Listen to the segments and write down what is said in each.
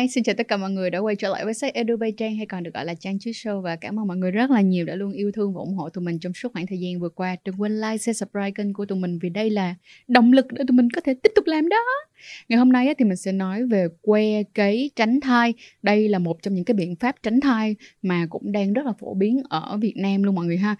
Hi, xin chào tất cả mọi người đã quay trở lại với sách Edu Bay Trang hay còn được gọi là Trang Chứ Show và cảm ơn mọi người rất là nhiều đã luôn yêu thương và ủng hộ tụi mình trong suốt khoảng thời gian vừa qua. Đừng quên like, share, subscribe kênh của tụi mình vì đây là động lực để tụi mình có thể tiếp tục làm đó. Ngày hôm nay thì mình sẽ nói về que cấy tránh thai. Đây là một trong những cái biện pháp tránh thai mà cũng đang rất là phổ biến ở Việt Nam luôn mọi người ha.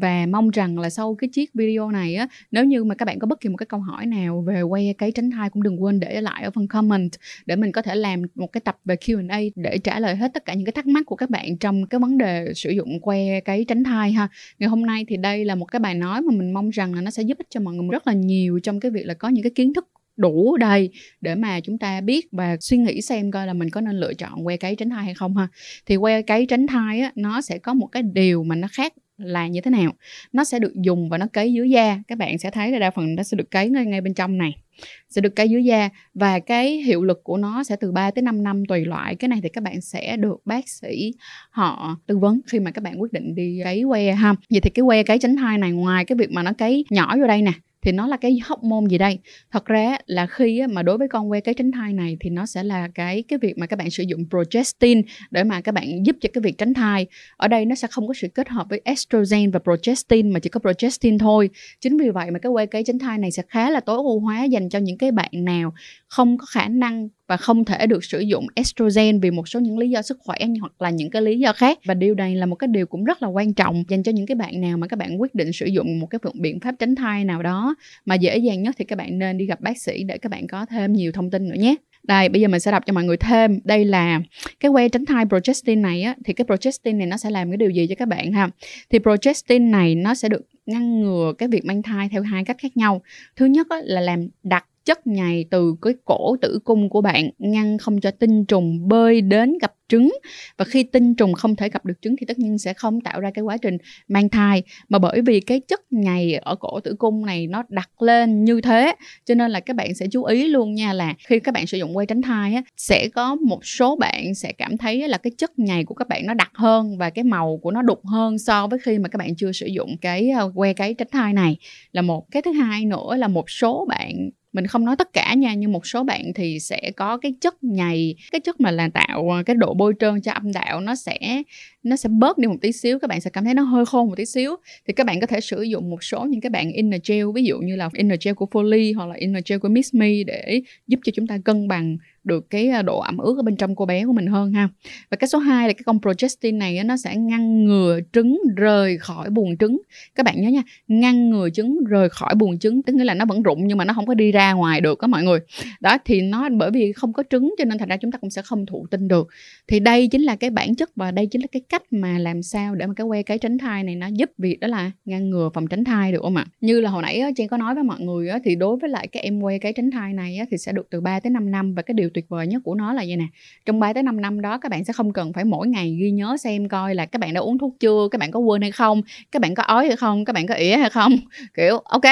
Và mong rằng là sau cái chiếc video này á, nếu như mà các bạn có bất kỳ một cái câu hỏi nào về que cấy tránh thai cũng đừng quên để lại ở phần comment để mình có thể làm một cái tập về Q&A để trả lời hết tất cả những cái thắc mắc của các bạn trong cái vấn đề sử dụng que cái tránh thai ha. Ngày hôm nay thì đây là một cái bài nói mà mình mong rằng là nó sẽ giúp ích cho mọi người rất là nhiều trong cái việc là có những cái kiến thức đủ đầy để mà chúng ta biết và suy nghĩ xem coi là mình có nên lựa chọn que cấy tránh thai hay không ha. Thì que cấy tránh thai á nó sẽ có một cái điều mà nó khác là như thế nào. Nó sẽ được dùng và nó cấy dưới da. Các bạn sẽ thấy là đa phần nó sẽ được cấy ngay, ngay bên trong này sẽ được cấy dưới da và cái hiệu lực của nó sẽ từ 3 tới 5 năm tùy loại. Cái này thì các bạn sẽ được bác sĩ họ tư vấn khi mà các bạn quyết định đi cấy que ha. Vậy thì cái que cấy tránh thai này, ngoài cái việc mà nó cấy nhỏ vô đây nè thì nó là cái hóc môn gì đây? Thật ra là khi mà đối với con que cái tránh thai này thì nó sẽ là cái cái việc mà các bạn sử dụng progestin để mà các bạn giúp cho cái việc tránh thai. Ở đây nó sẽ không có sự kết hợp với estrogen và progestin mà chỉ có progestin thôi. Chính vì vậy mà cái que cái tránh thai này sẽ khá là tối ưu hóa dành cho những cái bạn nào không có khả năng và không thể được sử dụng estrogen vì một số những lý do sức khỏe hoặc là những cái lý do khác. Và điều này là một cái điều cũng rất là quan trọng dành cho những cái bạn nào mà các bạn quyết định sử dụng một cái biện pháp tránh thai nào đó mà dễ dàng nhất thì các bạn nên đi gặp bác sĩ để các bạn có thêm nhiều thông tin nữa nhé. Đây bây giờ mình sẽ đọc cho mọi người thêm. Đây là cái que tránh thai progestin này á thì cái progestin này nó sẽ làm cái điều gì cho các bạn ha? Thì progestin này nó sẽ được ngăn ngừa cái việc mang thai theo hai cách khác nhau. Thứ nhất á, là làm đặc chất nhầy từ cái cổ tử cung của bạn ngăn không cho tinh trùng bơi đến gặp trứng. Và khi tinh trùng không thể gặp được trứng thì tất nhiên sẽ không tạo ra cái quá trình mang thai. Mà bởi vì cái chất nhầy ở cổ tử cung này nó đặt lên như thế cho nên là các bạn sẽ chú ý luôn nha là khi các bạn sử dụng que tránh thai á, sẽ có một số bạn sẽ cảm thấy là cái chất nhầy của các bạn nó đặc hơn và cái màu của nó đục hơn so với khi mà các bạn chưa sử dụng cái ờ, que cái tránh thai này. Là một. Cái thứ hai nữa là một số bạn mình không nói tất cả nha, nhưng một số bạn thì sẽ có cái chất nhầy, cái chất mà là tạo à, cái độ bôi trơn cho âm đạo, nó sẽ nó sẽ bớt đi một tí xíu, các bạn sẽ cảm thấy nó hơi khô một tí xíu. Thì các bạn có thể sử dụng một số những cái bạn inner gel, ví dụ như là inner gel của Foley hoặc là inner gel của Miss Me để giúp cho chúng ta cân bằng được cái à, độ ẩm ướt ở bên trong cô bé của mình hơn ha. Và cái số 2 là cái con progestin này nó sẽ ngăn ngừa trứng rời khỏi buồng trứng. Các bạn nhớ nha, ngăn ngừa trứng rời khỏi buồng trứng, tức nghĩa là nó vẫn rụng nhưng mà nó không có đi ra ngoài được các mọi người. Đó, thì nó, bởi vì không có trứng cho nên thành ra chúng ta cũng sẽ không thụ tinh được. Thì đây chính là cái bản chất và đây chính là cái cách mà làm sao để mà cái que cái tránh thai này nó giúp việc đó là ngăn ngừa phòng tránh thai được không ạ? Như là hồi nãy Trang có nói với mọi người thì đối với lại cái em que cái tránh thai này thì sẽ được từ 3 tới 5 năm. Và cái điều tuyệt vời nhất của nó là vậy nè trong 3 tới 5 năm đó các bạn sẽ không cần phải mỗi ngày ghi nhớ xem coi là các bạn đã uống thuốc chưa các bạn có quên hay không các bạn có ói hay không các bạn có ỉa hay không. Kiểu ok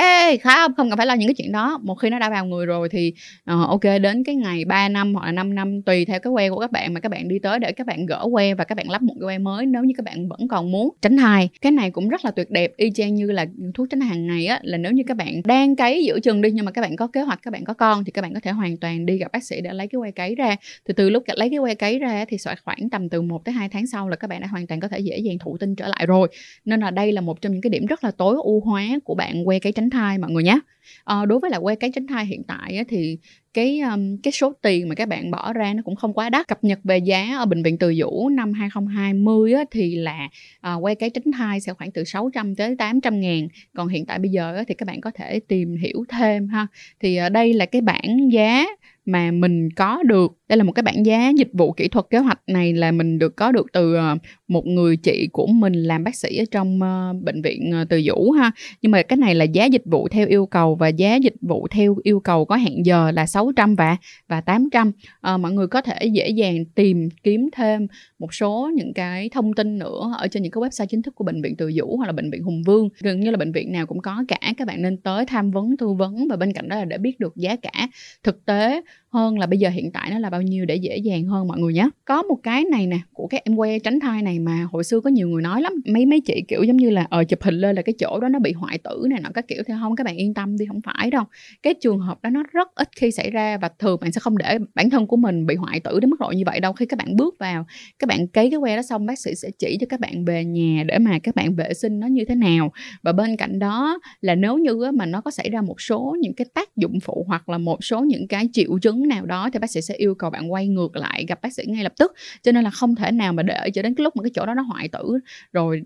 không không cần phải lo những cái chuyện đó. Một khi nó đã vào người rồi thì uh, ok đến cái ngày 3 năm hoặc là 5 năm tùy theo cái que của các bạn mà các bạn đi tới để các bạn gỡ que và các bạn lắp một cái que mới nếu như các bạn vẫn còn muốn tránh thai. Cái này cũng rất là tuyệt đẹp y chang như là thuốc tránh hàng ngày á là nếu như các bạn đang cấy giữa chừng đi nhưng mà các bạn có kế hoạch các bạn có con thì các bạn có thể hoàn toàn đi gặp bác sĩ để lấy cái que cấy ra. Từ từ lúc lấy cái que cấy ra thì khoảng tầm từ 1 tới 2 tháng sau là các bạn đã hoàn toàn có thể dễ dàng thụ tinh trở lại rồi. Nên là đây là một trong những cái điểm rất là tối ưu hóa của bạn que cấy tránh thai mọi người nhé. À, đối với là que cấy tránh thai hiện tại á, thì cái um, cái số tiền mà các bạn bỏ ra nó cũng không quá đắt. Cập nhật về giá ở bệnh viện Từ Dũ năm 2020 á, thì là ờ, uh, quay cái tránh thai sẽ khoảng từ 600 tới 800 ngàn. Còn hiện tại bây giờ á, thì các bạn có thể tìm hiểu thêm ha. Thì uh, đây là cái bảng giá mà mình có được. Đây là một cái bảng giá dịch vụ kỹ thuật kế hoạch này là mình được có được từ ờ, một người chị của mình làm bác sĩ ở trong ờ, bệnh viện ờ, Từ Dũ ha. Nhưng mà cái này là giá dịch vụ theo yêu cầu và giá dịch vụ theo yêu cầu có hẹn giờ là 600 và và 800 à, mọi người có thể dễ dàng tìm kiếm thêm một số những cái thông tin nữa ở trên những cái website chính thức của bệnh viện Từ Dũ hoặc là bệnh viện Hùng Vương. Gần như là bệnh viện nào cũng có cả các bạn nên tới tham vấn tư vấn và bên cạnh đó là để biết được giá cả thực tế hơn là bây giờ hiện tại nó là bao nhiêu để dễ dàng hơn mọi người nhé có một cái này nè, của các em que tránh thai này mà hồi xưa có nhiều người nói lắm. Mấy mấy chị kiểu giống như là ờ chụp hình lên là cái chỗ đó nó bị hoại tử này nọ các kiểu. Thì không, các bạn yên tâm đi, không phải đâu. Cái trường hợp đó nó rất ít khi xảy ra và thường bạn sẽ không để bản thân của mình bị hoại tử đến mức độ như vậy đâu. Khi các bạn bước vào, các bạn cấy cái que đó xong, bác sĩ sẽ chỉ cho các bạn về nhà để mà các bạn vệ sinh nó như thế nào. Và bên cạnh đó là nếu như mà nó có xảy ra một số những cái tác dụng phụ hoặc là một số những cái triệu chứng nào đó thì bác sĩ sẽ yêu cầu bạn quay ngược lại gặp bác sĩ ngay lập tức. Cho nên là không thể nào mà để cho đến cái lúc mà cái chỗ đó nó hoại tử. Rồi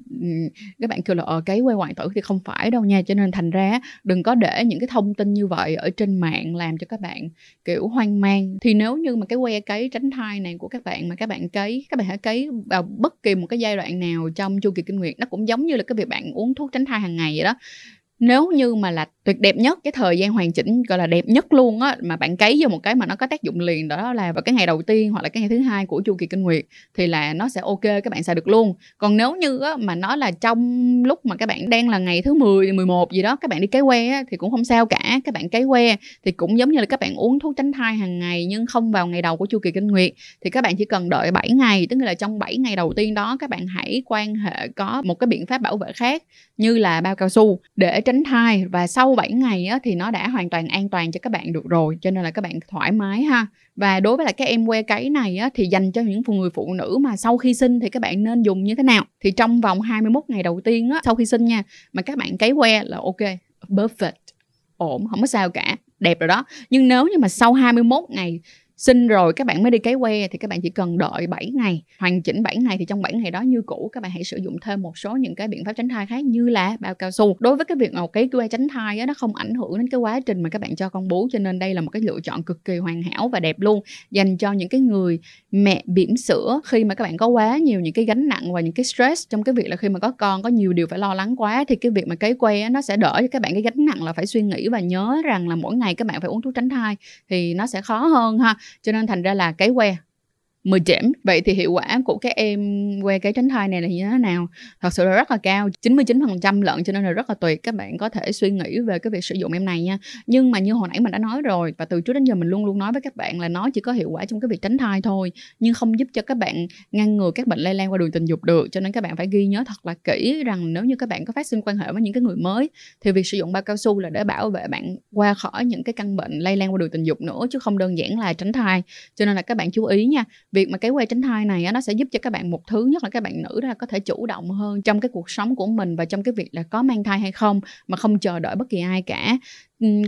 các bạn kêu là ờ cái quay hoại tử thì không phải đâu nha. Cho nên thành ra đừng có để những cái thông tin như vậy ở trên mạng làm cho các bạn, kiểu, hoang mang. Thì nếu như mà cái que cấy tránh thai này của các bạn mà các bạn cấy, các bạn hãy cấy vào bất kỳ một cái giai đoạn nào trong chu kỳ kinh nguyệt, nó cũng giống như là cái việc bạn uống thuốc tránh thai hàng ngày vậy đó. Nếu như mà là tuyệt đẹp nhất cái thời gian hoàn chỉnh gọi là đẹp nhất luôn á mà bạn cấy vô một cái mà nó có tác dụng liền đó là vào cái ngày đầu tiên hoặc là cái ngày thứ hai của chu kỳ kinh nguyệt thì là nó sẽ ok các bạn xài được luôn. Còn nếu như á, mà nó là trong lúc mà các bạn đang là ngày thứ 10, 11 gì đó các bạn đi cấy que á, thì cũng không sao cả. Các bạn cấy que thì cũng giống như là các bạn uống thuốc tránh thai hàng ngày nhưng không vào ngày đầu của chu kỳ kinh nguyệt thì các bạn chỉ cần đợi 7 ngày tức là trong 7 ngày đầu tiên đó các bạn hãy quan hệ có một cái biện pháp bảo vệ khác như là bao cao su để tránh thai. Và sau 7 ngày á, thì nó đã hoàn toàn an toàn cho các bạn được rồi cho nên là các bạn thoải mái ha. Và đối với lại cái em que cấy này á, thì dành cho những người phụ nữ mà sau khi sinh thì các bạn nên dùng như thế nào? Thì trong vòng 21 ngày đầu tiên á, sau khi sinh nha mà các bạn cấy que là ok perfect ổn không có sao cả đẹp rồi đó. Nhưng nếu như mà sau 21 ngày sinh rồi các bạn mới đi cấy que thì các bạn chỉ cần đợi 7 ngày. Hoàn chỉnh 7 ngày thì trong 7 ngày đó như cũ các bạn hãy sử dụng thêm một số những cái biện pháp tránh thai khác như là bao cao su. Đối với cái việc một cái que tránh thai á, nó không ảnh hưởng đến cái quá trình mà các bạn cho con bú cho nên đây là một cái lựa chọn cực kỳ hoàn hảo và đẹp luôn. Dành cho những cái người mẹ bỉm sữa khi mà các bạn có quá nhiều những cái gánh nặng và những cái stress trong cái việc là khi mà có con có nhiều điều phải lo lắng quá thì cái việc mà cấy que á, nó sẽ đỡ cho các bạn cái gánh nặng là phải suy nghĩ và nhớ rằng là mỗi ngày các bạn phải uống thuốc tránh thai thì nó sẽ khó hơn ha cho nên thành ra là cái que 10 điểm. Vậy thì hiệu quả của các em que cái tránh thai này là như thế nào? Thật sự là rất là cao, 99% lận cho nên là rất là tuyệt. Các bạn có thể suy nghĩ về cái việc sử dụng em này nha. Nhưng mà như hồi nãy mình đã nói rồi và từ trước đến giờ mình luôn luôn nói với các bạn là nó chỉ có hiệu quả trong cái việc tránh thai thôi, nhưng không giúp cho các bạn ngăn ngừa các bệnh lây lan qua đường tình dục được. Cho nên các bạn phải ghi nhớ thật là kỹ rằng nếu như các bạn có phát sinh quan hệ với những cái người mới thì việc sử dụng bao cao su là để bảo vệ bạn qua khỏi những cái căn bệnh lây lan qua đường tình dục nữa chứ không đơn giản là tránh thai. Cho nên là các bạn chú ý nha việc mà cái que tránh thai này á, nó sẽ giúp cho các bạn một thứ nhất là các bạn nữ ra có thể chủ động hơn trong cái cuộc sống của mình và trong cái việc là có mang thai hay không mà không chờ đợi bất kỳ ai cả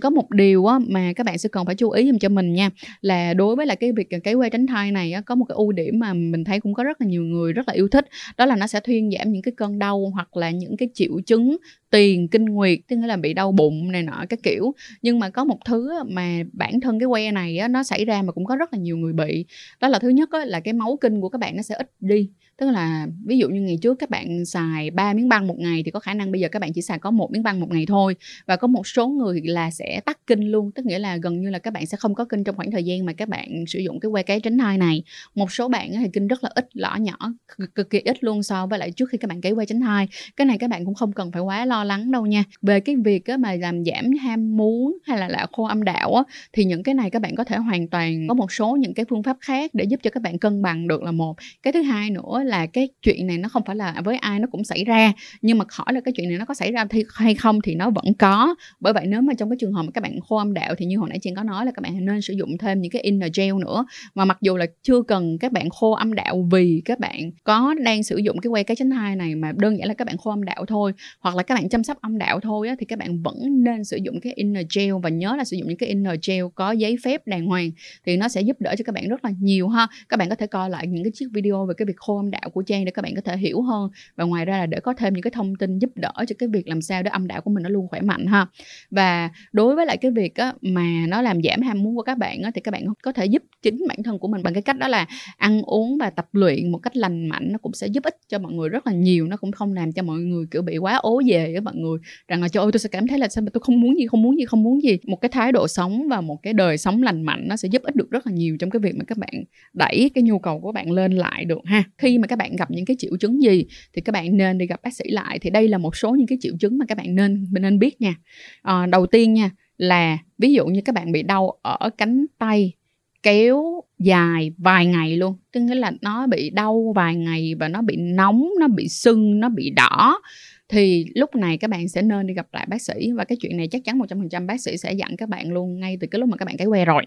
có một điều á, mà các bạn sẽ cần phải chú ý dùm cho mình nha là đối với là cái việc à, cái que tránh thai này á, có một cái ưu điểm mà mình thấy cũng có rất là nhiều người rất là yêu thích đó là nó sẽ thuyên giảm những cái cơn đau hoặc là những cái triệu chứng tiền kinh nguyệt tức là bị đau bụng này nọ cái kiểu. Nhưng mà có một thứ mà bản thân cái que này á, nó xảy ra mà cũng có rất là nhiều người bị. Đó là thứ nhất á, là cái máu kinh của các bạn nó sẽ ít đi tức là ví dụ như ngày trước các bạn xài 3 miếng băng một ngày thì có khả năng bây giờ các bạn chỉ xài có một miếng băng một ngày thôi. Và có một số người là sẽ tắt kinh luôn tức nghĩa là gần như là các bạn sẽ không có kinh trong khoảng thời gian mà các bạn sử dụng cái que cái tránh thai này. Một số bạn thì kinh rất là ít lõ nhỏ cực, kỳ ít luôn so với lại trước khi các bạn cấy que tránh thai. Cái này các bạn cũng không cần phải quá lo lắng đâu nha. Về cái việc mà làm giảm ham muốn hay là là khô âm đạo á, thì những cái này các bạn có thể hoàn toàn có một số những cái phương pháp khác để giúp cho các bạn cân bằng được là một. Cái thứ hai nữa là cái chuyện này nó không phải là với ai nó cũng xảy ra nhưng mà hỏi là cái chuyện này nó có xảy ra thì hay không thì nó vẫn có. Bởi vậy nếu mà trong cái trường hợp mà các bạn khô âm đạo thì như hồi nãy chị có nói là các bạn nên sử dụng thêm những cái inner gel nữa. Mà mặc dù là chưa cần các bạn khô âm đạo vì các bạn có đang sử dụng cái que cái chính thai này mà đơn giản là các bạn khô âm đạo thôi hoặc là các bạn chăm sóc âm đạo thôi á, thì các bạn vẫn nên sử dụng cái inner gel và nhớ là sử dụng những cái inner gel có giấy phép đàng hoàng thì nó sẽ giúp đỡ cho các bạn rất là nhiều ha. Các bạn có thể coi lại những cái chiếc video về cái việc khô âm đạo của Trang để các bạn có thể hiểu hơn. Và ngoài ra là để có thêm những cái thông tin giúp đỡ cho cái việc làm sao để âm đạo của mình nó luôn khỏe mạnh ha. Và đối với lại cái việc á, mà nó làm giảm ham muốn của các bạn á, thì các bạn có thể giúp chính bản thân của mình bằng cái cách đó là ăn uống và tập luyện một cách lành mạnh. Nó cũng sẽ giúp ích cho mọi người rất là nhiều. Nó cũng không làm cho mọi người kiểu bị quá ố về với mọi người. Rằng là trời ơi tôi sẽ cảm thấy là sao mà tôi không muốn gì không muốn gì không muốn gì. Một cái thái độ sống và một cái đời sống lành mạnh nó sẽ giúp ích được rất là nhiều trong cái việc mà các bạn đẩy cái nhu cầu của bạn lên lại được ha. Khi mà các bạn gặp những cái triệu chứng gì thì các bạn nên đi gặp bác sĩ lại. Thì đây là một số những cái triệu chứng mà các bạn nên mình nên biết nha. À, đầu tiên nha là ví dụ như các bạn bị đau ở cánh tay kéo dài vài ngày luôn. Tức nghĩa là nó bị đau vài ngày và nó bị nóng nó bị sưng nó bị đỏ thì lúc này các bạn sẽ nên đi gặp lại bác sĩ và cái chuyện này chắc chắn 100% bác sĩ sẽ dặn các bạn luôn ngay từ cái lúc mà các bạn cái que rồi.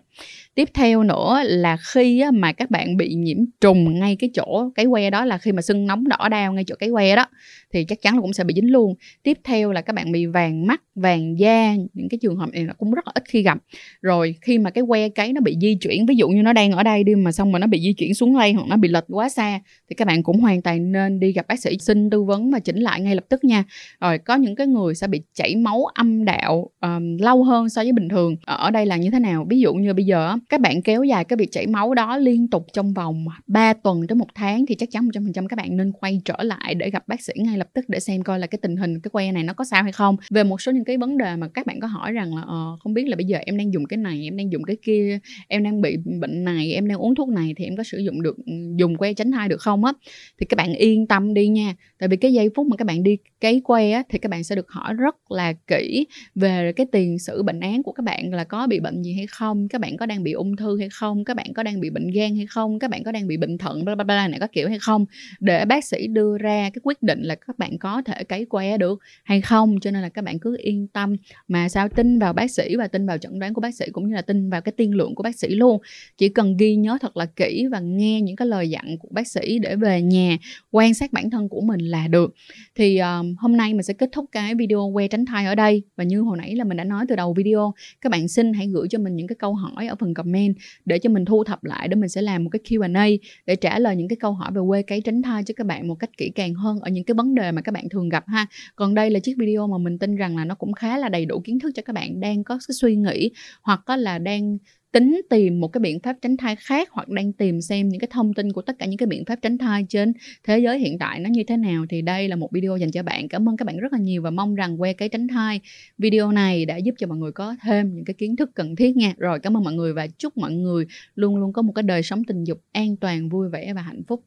Tiếp theo nữa là khi mà các bạn bị nhiễm trùng ngay cái chỗ cái que đó là khi mà sưng nóng đỏ đau ngay chỗ cái que đó thì chắc chắn là cũng sẽ bị dính luôn. Tiếp theo là các bạn bị vàng mắt, vàng da, những cái trường hợp này nó cũng rất là ít khi gặp. Rồi khi mà cái que cái nó bị di chuyển, ví dụ như nó đang ở đây đi mà xong mà nó bị di chuyển xuống đây hoặc nó bị lệch quá xa thì các bạn cũng hoàn toàn nên đi gặp bác sĩ xin tư vấn và chỉnh lại ngay lập tức nha. Rồi có những cái người sẽ bị chảy máu âm đạo um, lâu hơn so với bình thường. Ờ, ở đây là như thế nào? Ví dụ như bây giờ các bạn kéo dài cái việc chảy máu đó liên tục trong vòng 3 tuần tới một tháng thì chắc chắn 100% các bạn nên quay trở lại để gặp bác sĩ ngay lập tức để xem coi là cái tình hình cái que này nó có sao hay không. Về một số những cái vấn đề mà các bạn có hỏi rằng là uh, không biết là bây giờ em đang dùng cái này em đang dùng cái kia em đang bị bệnh này em đang uống thuốc này thì em có sử dụng được dùng que tránh thai được không á thì các bạn yên tâm đi nha. Tại vì cái giây phút mà các bạn đi cái que á, thì các bạn sẽ được hỏi rất là kỹ về cái tiền sử bệnh án của các bạn là có bị bệnh gì hay không các bạn có đang bị ung thư hay không các bạn có đang bị bệnh gan hay không các bạn có đang bị bệnh thận bla bla bla này có kiểu hay không để bác sĩ đưa ra cái quyết định là các bạn có thể cấy que được hay không. Cho nên là các bạn cứ yên tâm mà sao tin vào bác sĩ và tin vào chẩn đoán của bác sĩ cũng như là tin vào cái tiên lượng của bác sĩ luôn. Chỉ cần ghi nhớ thật là kỹ và nghe những cái lời dặn của bác sĩ để về nhà quan sát bản thân của mình là được. Thì um, hôm nay mình sẽ kết thúc cái video que tránh thai ở đây. Và như hồi nãy là mình đã nói từ đầu video, các bạn xin hãy gửi cho mình những cái câu hỏi ở phần comment để cho mình thu thập lại để mình sẽ làm một cái Q&A để trả lời những cái câu hỏi về que cái tránh thai cho các bạn một cách kỹ càng hơn ở những cái vấn đề mà các bạn thường gặp ha. Còn đây là chiếc video mà mình tin rằng là nó cũng khá là đầy đủ kiến thức cho các bạn đang có cái suy nghĩ hoặc là đang tính tìm một cái biện pháp tránh thai khác hoặc đang tìm xem những cái thông tin của tất cả những cái biện pháp tránh thai trên thế giới hiện tại nó như thế nào, thì đây là một video dành cho bạn. Cảm ơn các bạn rất là nhiều và mong rằng que cái tránh thai video này đã giúp cho mọi người có thêm những cái kiến thức cần thiết nha. Rồi, cảm ơn mọi người và chúc mọi người luôn luôn có một cái đời sống tình dục an toàn, vui vẻ và hạnh phúc.